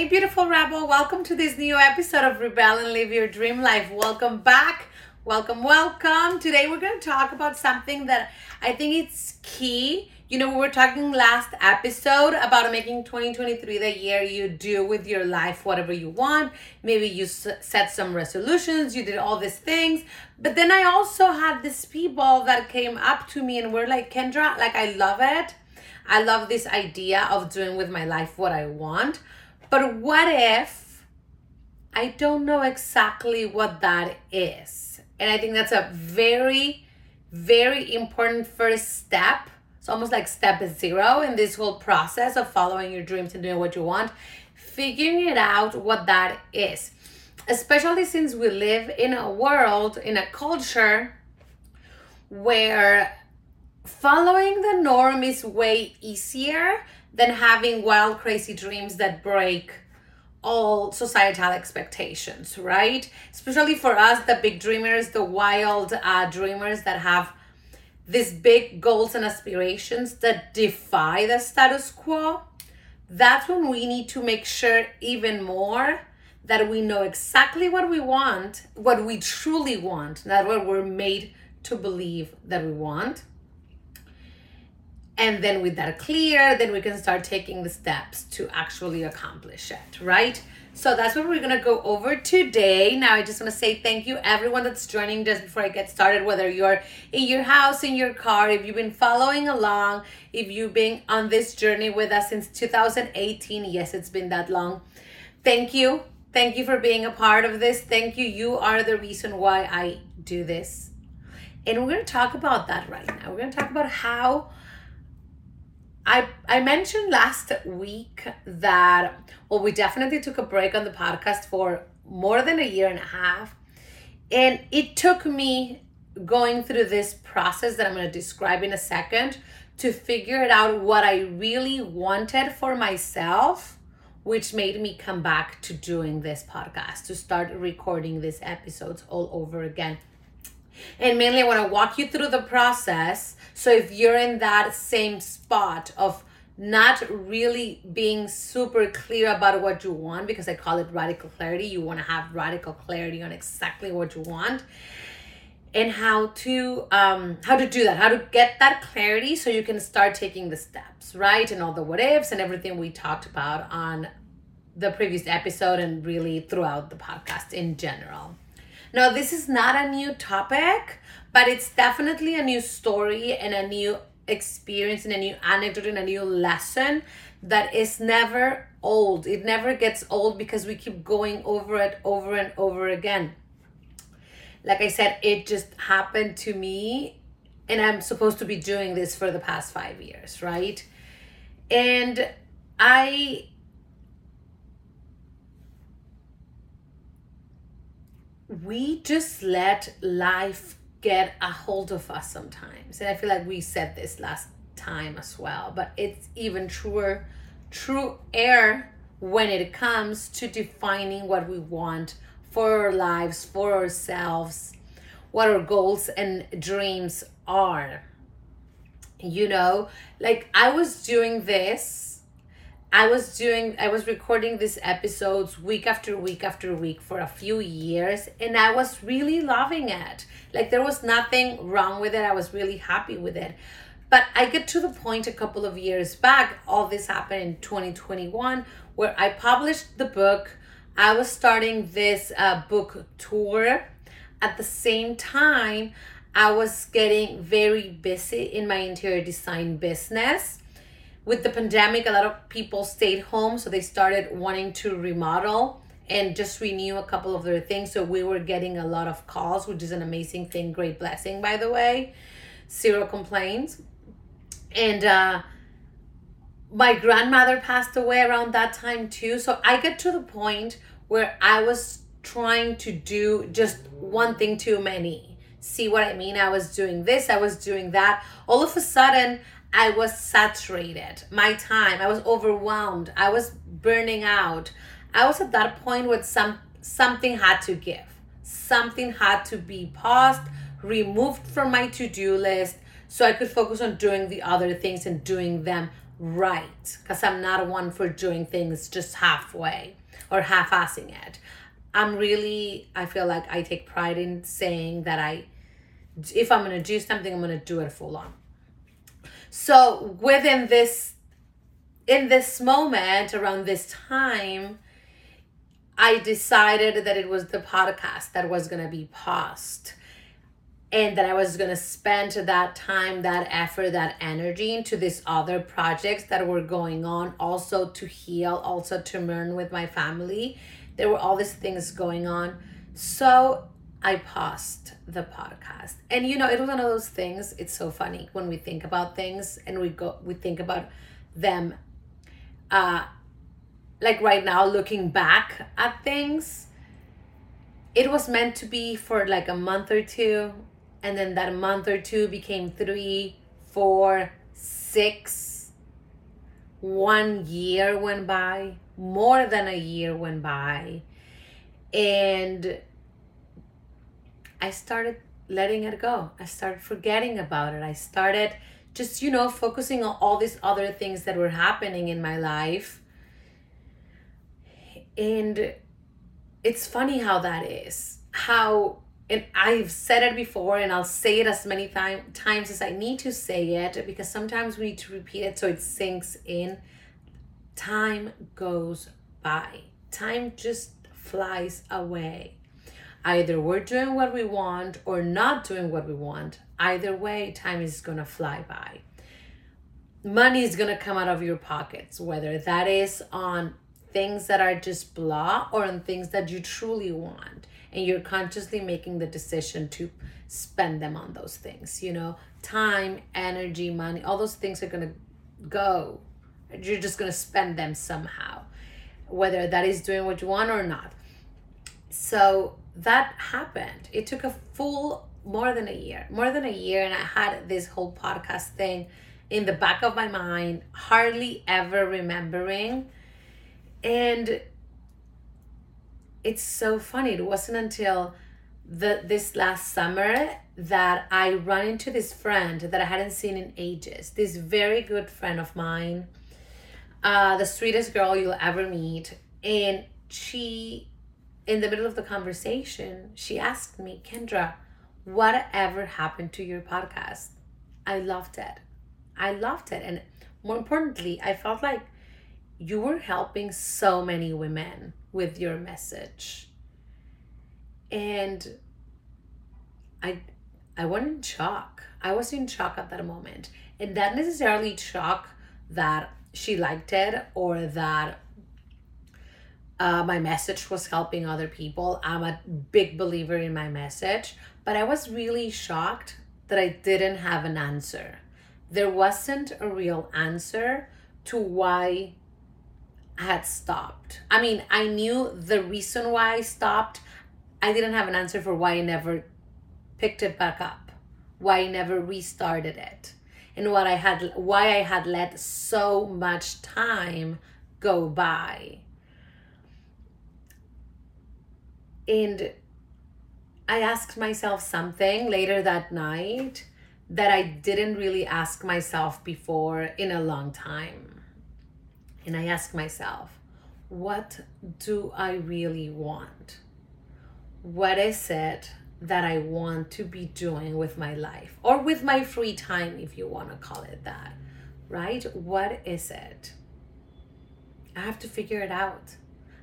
Hey, beautiful rebel, welcome to this new episode of Rebel and Live Your Dream Life. Welcome back. Welcome, welcome. Today we're going to talk about something that I think it's key. You know, we were talking last episode about making 2023 the year you do with your life whatever you want. Maybe you set some resolutions, you did all these things. But then I also had these people that came up to me and were like, Kendra, like, I love it. I love this idea of doing with my life what I want but what if I don't know exactly what that is? And I think that's a very, very important first step. It's almost like step zero in this whole process of following your dreams and doing what you want, figuring it out what that is. Especially since we live in a world, in a culture where following the norm is way easier than having wild, crazy dreams that break all societal expectations, right? Especially for us, the big dreamers, the wild uh, dreamers that have these big goals and aspirations that defy the status quo. That's when we need to make sure even more that we know exactly what we want, what we truly want, not what we're made to believe that we want and then with that clear then we can start taking the steps to actually accomplish it right? So that's what we're gonna go over today. Now i just want to say thank you everyone that's joining just before i get started whether you're in your house in your car if you've been following along if you've been on this journey with us since 2018 yes it's been that long. Thank you. Thank you for being a part of this. Thank you. You are the reason why i do this. And we're going to talk about that right now. We're going to talk about how I I mentioned last week that well we definitely took a break on the podcast for more than a year and a half. And it took me going through this process that I'm going to describe in a second to figure it out what I really wanted for myself which made me come back to doing this podcast to start recording these episodes all over again and mainly, I want to walk you through the process. So if you're in that same spot of not really being super clear about what you want, because I call it radical clarity, you want to have radical clarity on exactly what you want. And how to um how to do that how to get that clarity so you can start taking the steps right? And all the what ifs and everything we talked about on the previous episode and really throughout the podcast in general now, this is not a new topic, but it's definitely a new story and a new experience and a new anecdote and a new lesson that is never old. It never gets old because we keep going over it over and over again. Like I said, it just happened to me, and I'm supposed to be doing this for the past five years, right? And I we just let life get a hold of us sometimes. And I feel like we said this last time as well, but it's even truer, true air when it comes to defining what we want for our lives, for ourselves, what our goals and dreams are. You know, like I was doing this I was doing I was recording these episodes week after week after week for a few years and I was really loving it. Like there was nothing wrong with it. I was really happy with it. But I get to the point a couple of years back, all this happened in 2021 where I published the book. I was starting this uh, book tour. At the same time, I was getting very busy in my interior design business with the pandemic, a lot of people stayed home, so they started wanting to remodel and just renew a couple of their things. So we were getting a lot of calls, which is an amazing thing. Great blessing, by the way. Zero complaints. And uh, my grandmother passed away around that time too. So I get to the point where I was trying to do just one thing too many. See what I mean? I was doing this, I was doing that. All of a sudden, I was saturated. My time, I was overwhelmed. I was burning out. I was at that point where some something had to give. Something had to be paused, removed from my to-do list so I could focus on doing the other things and doing them right because I'm not a one for doing things just halfway or half assing it. I'm really, I feel like I take pride in saying that I, if I'm going to do something, I'm going to do it full on. So within this, in this moment, around this time, I decided that it was the podcast that was going to be paused and that I was going to spend that time, that effort, that energy into these other projects that were going on, also to heal, also to learn with my family. There were all these things going on. So I paused the podcast. And you know, it was one of those things, it's so funny when we think about things and we go we think about them uh like right now looking back at things. It was meant to be for like a month or two and then that month or two became three, four, six. One year went by, more than a year went by, and I started letting it go. I started forgetting about it. I started just, you know, focusing on all these other things that were happening in my life. And it's funny how that is. How and I've said it before and I'll say it as many time, times as I need to say it because sometimes we need to repeat it so it sinks in. Time goes by. Time just flies away. Either we're doing what we want or not doing what we want. Either way, time is going to fly by. Money is going to come out of your pockets, whether that is on things that are just blah or on things that you truly want and you're consciously making the decision to spend them on those things you know time energy money all those things are going to go you're just going to spend them somehow whether that is doing what you want or not so that happened it took a full more than a year more than a year and i had this whole podcast thing in the back of my mind hardly ever remembering and it's so funny. It wasn't until the this last summer that I run into this friend that I hadn't seen in ages. This very good friend of mine, uh, the sweetest girl you'll ever meet, and she, in the middle of the conversation, she asked me, Kendra, whatever happened to your podcast? I loved it. I loved it, and more importantly, I felt like you were helping so many women with your message. And I I went in shock. I was in shock at that moment. And not necessarily shock that she liked it or that uh, my message was helping other people. I'm a big believer in my message, but I was really shocked that I didn't have an answer. There wasn't a real answer to why I had stopped. I mean, I knew the reason why I stopped. I didn't have an answer for why I never picked it back up, why I never restarted it, and what I had why I had let so much time go by. And I asked myself something later that night that I didn't really ask myself before in a long time and I asked myself, what do I really want? What is it that I want to be doing with my life or with my free time, if you want to call it that, right? What is it? I have to figure it out.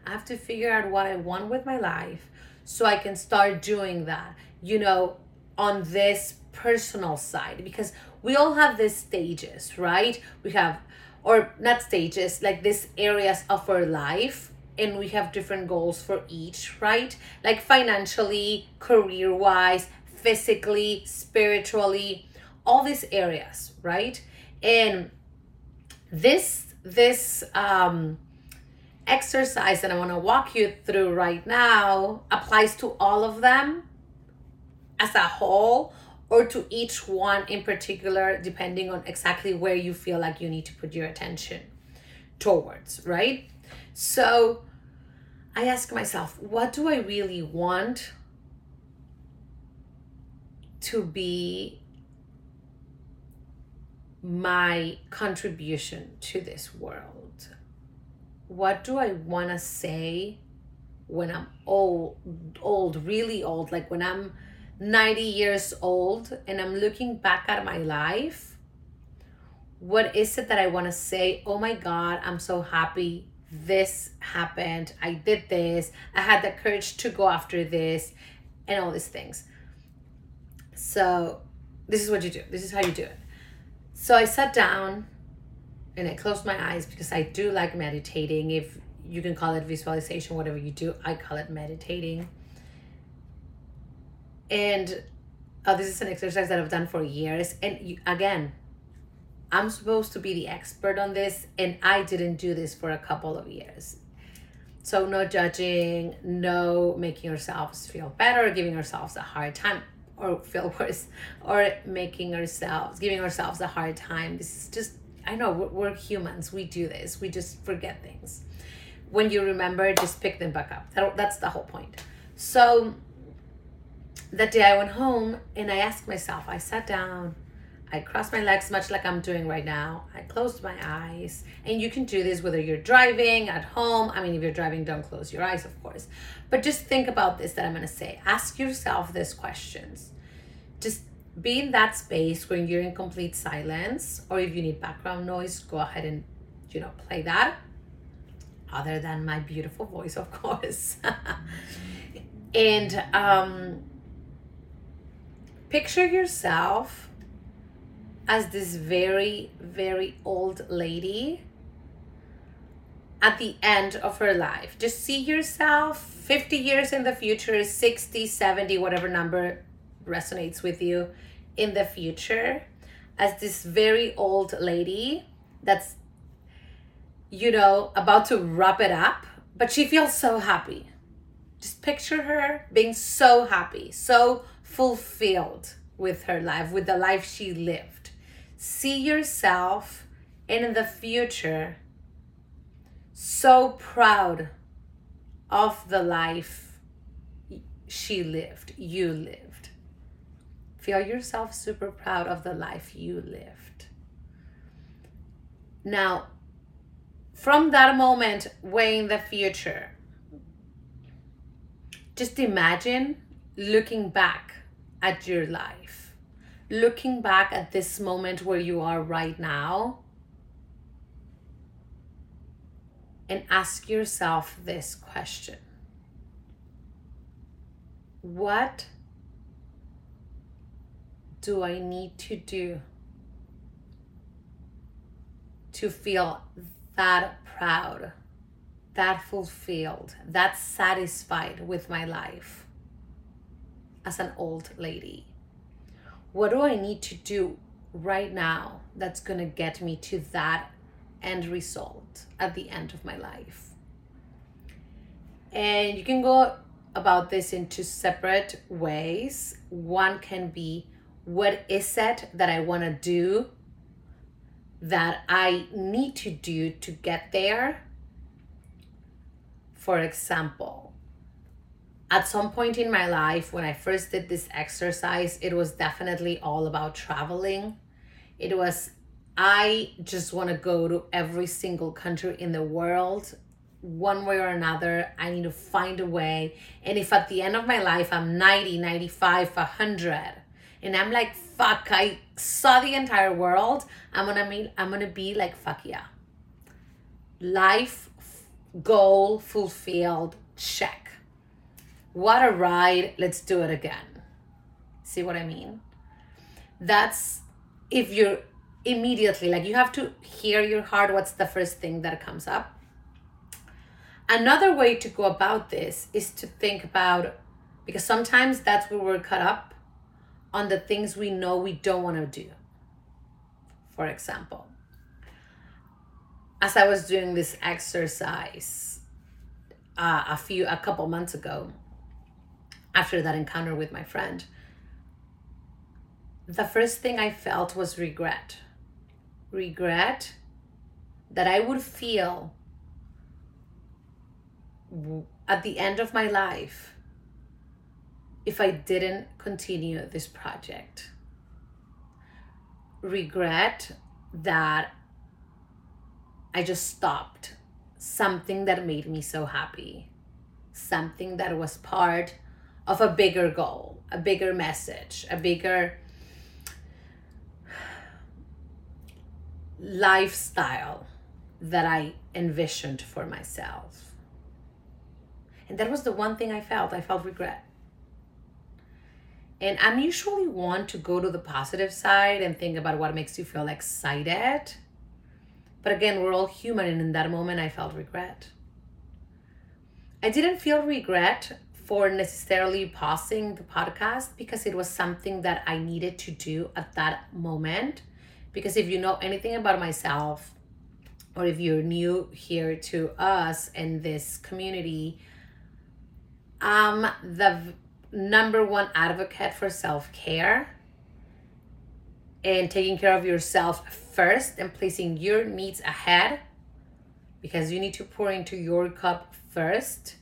I have to figure out what I want with my life so I can start doing that, you know, on this personal side because we all have these stages, right? We have or not stages like these areas of our life and we have different goals for each right like financially career wise physically spiritually all these areas right and this this um exercise that i want to walk you through right now applies to all of them as a whole or to each one in particular, depending on exactly where you feel like you need to put your attention towards, right? So I ask myself, what do I really want to be my contribution to this world? What do I want to say when I'm old, old, really old, like when I'm 90 years old and I'm looking back at my life? What is it that I want to say? Oh my God, I'm so happy this happened. I did this. I had the courage to go after this and all these things. So, this is what you do. This is how you do it. So, I sat down and I close my eyes because I do like meditating. If you can call it visualization, whatever you do, I call it meditating. And oh, this is an exercise that I've done for years. And you, again, I'm supposed to be the expert on this, and I didn't do this for a couple of years. So, no judging, no making ourselves feel better, giving ourselves a hard time, or feel worse, or making ourselves, giving ourselves a hard time. This is just, I know we're, humans, we do this, we just forget things. When you remember, just pick them back up. That, that's the whole point. So, that day I went home and I asked myself, I sat down I crossed my legs much like I'm doing right now. I closed my eyes. And you can do this whether you're driving, at home. I mean, if you're driving, don't close your eyes, of course. But just think about this that I'm going to say. Ask yourself these questions. Be in that space when you're in complete silence, or if you need background noise, go ahead and, you know, play that. Other than my beautiful voice, of course. and um, picture yourself as this very, very old lady at the end of her life. Just see yourself 50 years in the future, 60, 70, whatever number resonates with you in the future, as this very old lady that's, you know, about to wrap it up, but she feels so happy. Just picture her being so happy, so fulfilled with her life, with the life she lived see yourself in the future so proud of the life she lived, you lived. Feel yourself super proud of the life you lived. Now, from that moment, way in the future, just imagine looking back at your life looking back at this moment where you are right now and ask yourself this question What do I need to do to feel that proud, that fulfilled, that satisfied with my life as an old lady? what do I need to do right now that's going to get me to that end result at the end of my life? And you can go about this in two separate ways. One can be what is it that I want to do that I need to do to get there? For example, at some point in my life when I first did this exercise, it was definitely all about traveling. It was, I just want to go to every single country in the world one way or another. I need to find a way. And if at the end of my life I'm 90, 95, 100, and I'm like, fuck, I saw the entire world, I'm gonna I'm gonna be like, fuck yeah. Life goal fulfilled, check what a ride. Let's do it again. See what I mean? That's if you're immediately like you have to hear your heart. What's the first thing that comes up? Another way to go about this is to think about because sometimes that's where we're cut up on the things we know we don't want to do. For example, as I was doing this exercise uh, a few a couple months ago, after that encounter with my friend, the first thing I felt was regret. Regret that I would feel at the end of my life if I didn't continue this project. Regret that I just stopped something that made me so happy, something that was part of a bigger goal, a bigger message, a bigger lifestyle that I envisioned for myself. And that was the one thing I felt. I felt regret. And I'm usually one to go to the positive side and think about what makes you feel excited. But again, we're all human, and in that moment, I felt regret. I didn't feel regret for necessarily pausing the podcast because it was something that I needed to do at that moment. Because if you know anything about myself, or if you're new here to us in this community, I'm the number one advocate for self care and taking care of yourself first and placing your needs ahead because you need to pour into your cup first.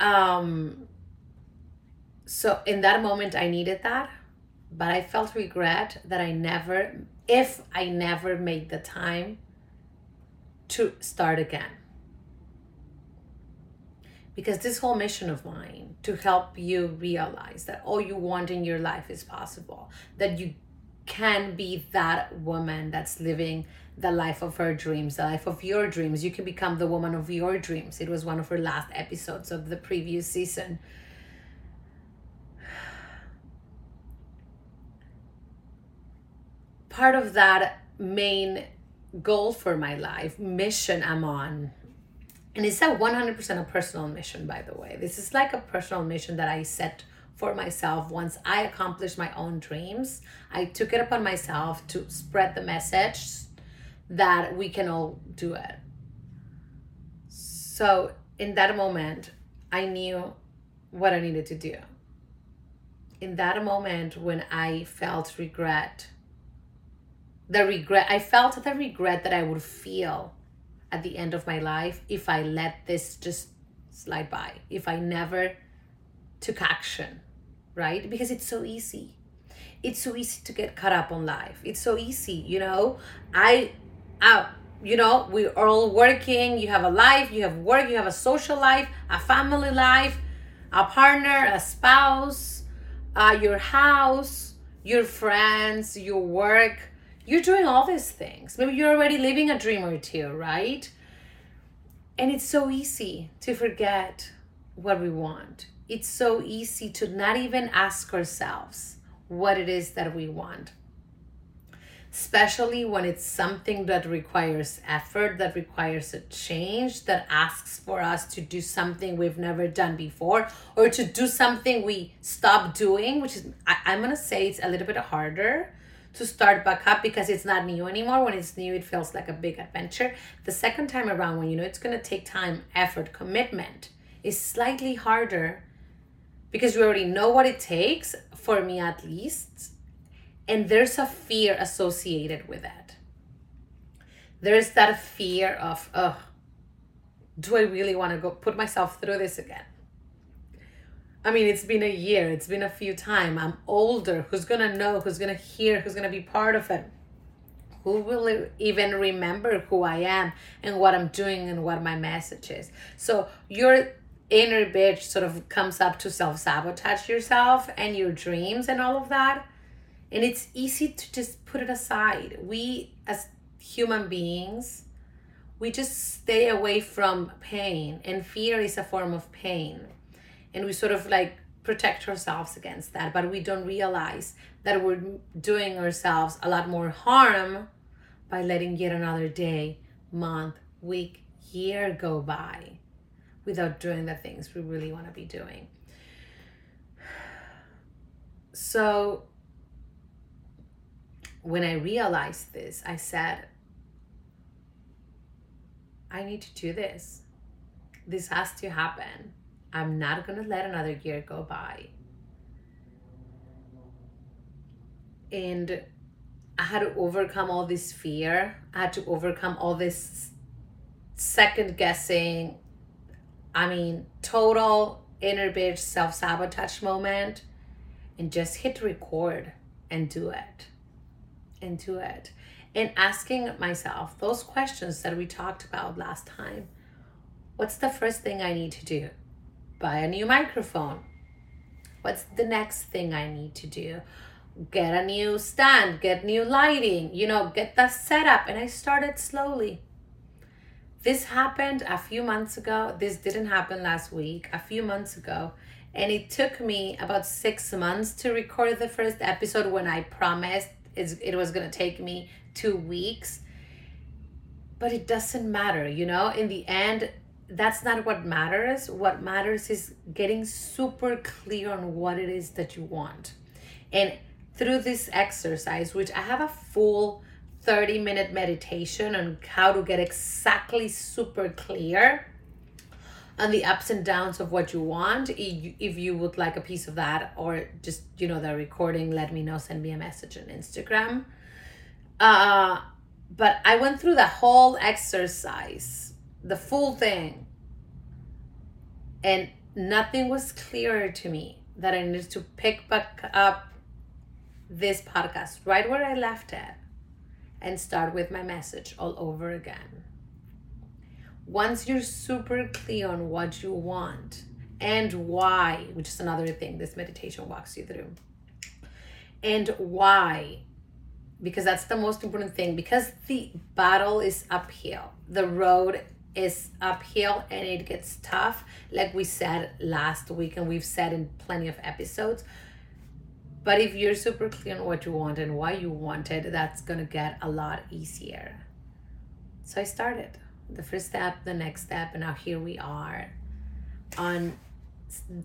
Um, so in that moment, I needed that, but I felt regret that I never, if I never made the time to start again because this whole mission of mine to help you realize that all you want in your life is possible that you can be that woman that's living the life of her dreams the life of your dreams. You can become the woman of your dreams. It was one of her last episodes of the previous season. Part of that main goal for my life mission i'm on and it's a 100% a personal mission, by the way. This is like a personal mission that I set for myself once I accomplished my own dreams. I took it upon myself to spread the message that we can all do it. So, in that moment, I knew what I needed to do. In that moment, when I felt regret, the regret, I felt the regret that I would feel at the end of my life if I let this just slide by, if I never took action, right? Because it's so easy. It's so easy to get caught up on life. It's so easy, you know. I, I, you know, we're all working. You have a life, you have work, you have a social life, a family life, a partner, a spouse, uh, your house, your friends, your work you're doing all these things. Maybe you're already living a dream or two, right? And it's so easy to forget what we want. It's so easy to not even ask ourselves what it is that we want. Especially when it's something that requires effort, that requires a change, that asks for us to do something we've never done before, or to do something we stop doing, which is, I, I'm gonna say it's a little bit harder to start back up because it's not new anymore. When it's new, it feels like a big adventure. The second time around, when you know it's going to take time, effort, commitment, is slightly harder because you already know what it takes, for me at least, and there's a fear associated with that. There's that fear of, oh, do I really want to go put myself through this again? I mean, it's been a year, it's been a few time. I'm older. Who's gonna know? Who's gonna hear? Who's gonna be part of it? Who will even remember who I am and what I'm doing and what my message is? So your inner bitch sort of comes up to self sabotage yourself and your dreams and all of that. And it's easy to just put it aside. We, as human beings, we just stay away from pain, and fear is a form of pain and we sort of like protect ourselves against that but we don't realize that we're doing ourselves a lot more harm by letting yet another day month week year go by without doing the things we really want to be doing. So when i realized this i said i need to do this. This has to happen I'm not going to let another year go by. And I had to overcome all this fear. I had to overcome all this second guessing. I mean, total inner bitch self sabotage moment and just hit record and do it. And do it and asking myself those questions that we talked about last time. What's the first thing I need to do? Buy a new microphone. What's the next thing I need to do? Get a new stand, get new lighting, you know, get the setup. And I started slowly. This happened a few months ago. This didn't happen last week, a few months ago. And it took me about six months to record the first episode when I promised it was going to take me two weeks. But it doesn't matter, you know? In the end, that's not what matters. What matters is getting super clear on what it is that you want. And through this exercise, which I have a full 30 minute meditation on how to get exactly super clear on the ups and downs of what you want. If you would like a piece of that or just, you know, the recording, let me know, send me a message on Instagram. Uh, but I went through the whole exercise, the full thing, and nothing was clearer to me that I needed to pick back up this podcast right where I left it and start with my message all over again. Once you're super clear on what you want and why, which is another thing this meditation walks you through, and why, because that's the most important thing, because the battle is uphill, the road is uphill and it gets tough, like we said last week, and we've said in plenty of episodes but if you're super clear on what you want and why you want it, that's to get a lot easier. So I started the first step, the next step, and now here we are on,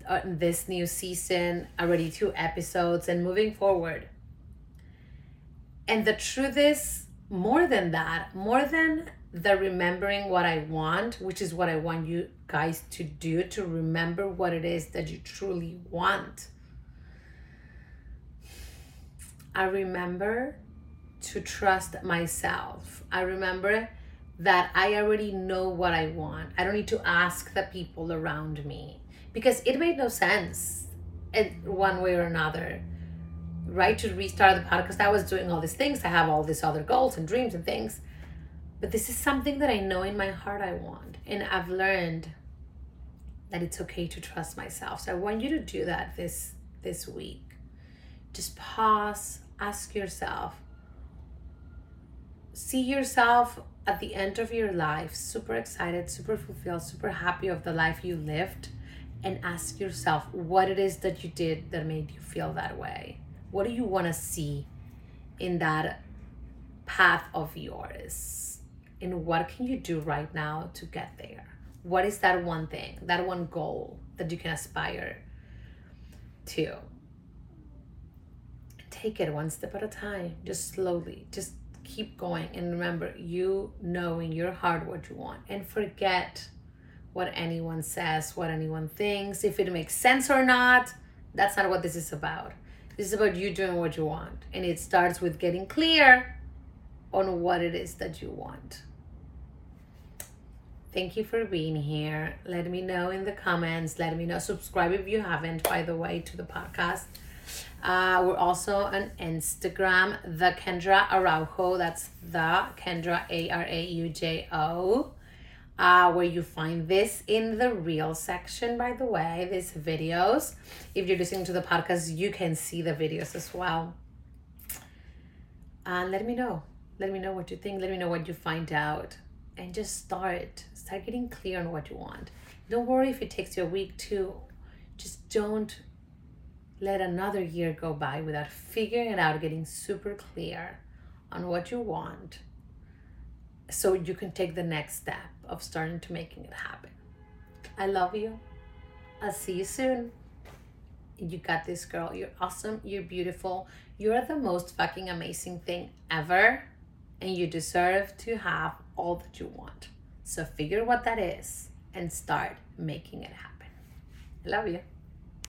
on this new season, already two episodes, and moving forward. And the truth is, more than that, more than the remembering what I want, which is what I want you guys to do to remember what it is that you truly want I remember to trust myself. I remember that I already know what I want. I don't need to ask the people around me because it made no sense in one way or another. Right to restart the podcast, I was doing all these things. I have all these other goals and dreams and things, but this is something that I know in my heart I want, and I've learned that it's okay to trust myself. So I want you to do that this this week. Just pause, ask yourself see yourself at the end of your life super excited super fulfilled super happy of the life you lived and ask yourself what it is that you did that made you feel that way what do you want to see in that path of yours and what can you do right now to get there what is that one thing that one goal that you can aspire to take it one step at a time, just slowly, just keep going. And remember, you know in your heart what you want and forget what anyone says, what anyone thinks, if it makes sense or not. That's not what this is about. This is about you doing what you want. And it starts with getting clear on what it is that you want. Thank you for being here. Let me know in the comments. Let me know. Subscribe if you haven't, by the way, to the podcast. Uh, we're also on Instagram, the Kendra Araujo. That's the Kendra A R A U J O. Uh, where you find this in the reel section, by the way, these videos. If you're listening to the podcast, you can see the videos as well. And let me know. Let me know what you think. Let me know what you find out. And just start. Start getting clear on what you want. Don't worry if it takes you a week to. Just don't let another year go by without figuring it out, getting super clear on what you want so you can take the next step of starting to making it happen. I love you. I'll see you soon. You got this, girl. You're awesome. You're beautiful. You're the most fucking amazing thing ever. And you deserve to have all that you want. So figure what that is and start making it happen. I love you.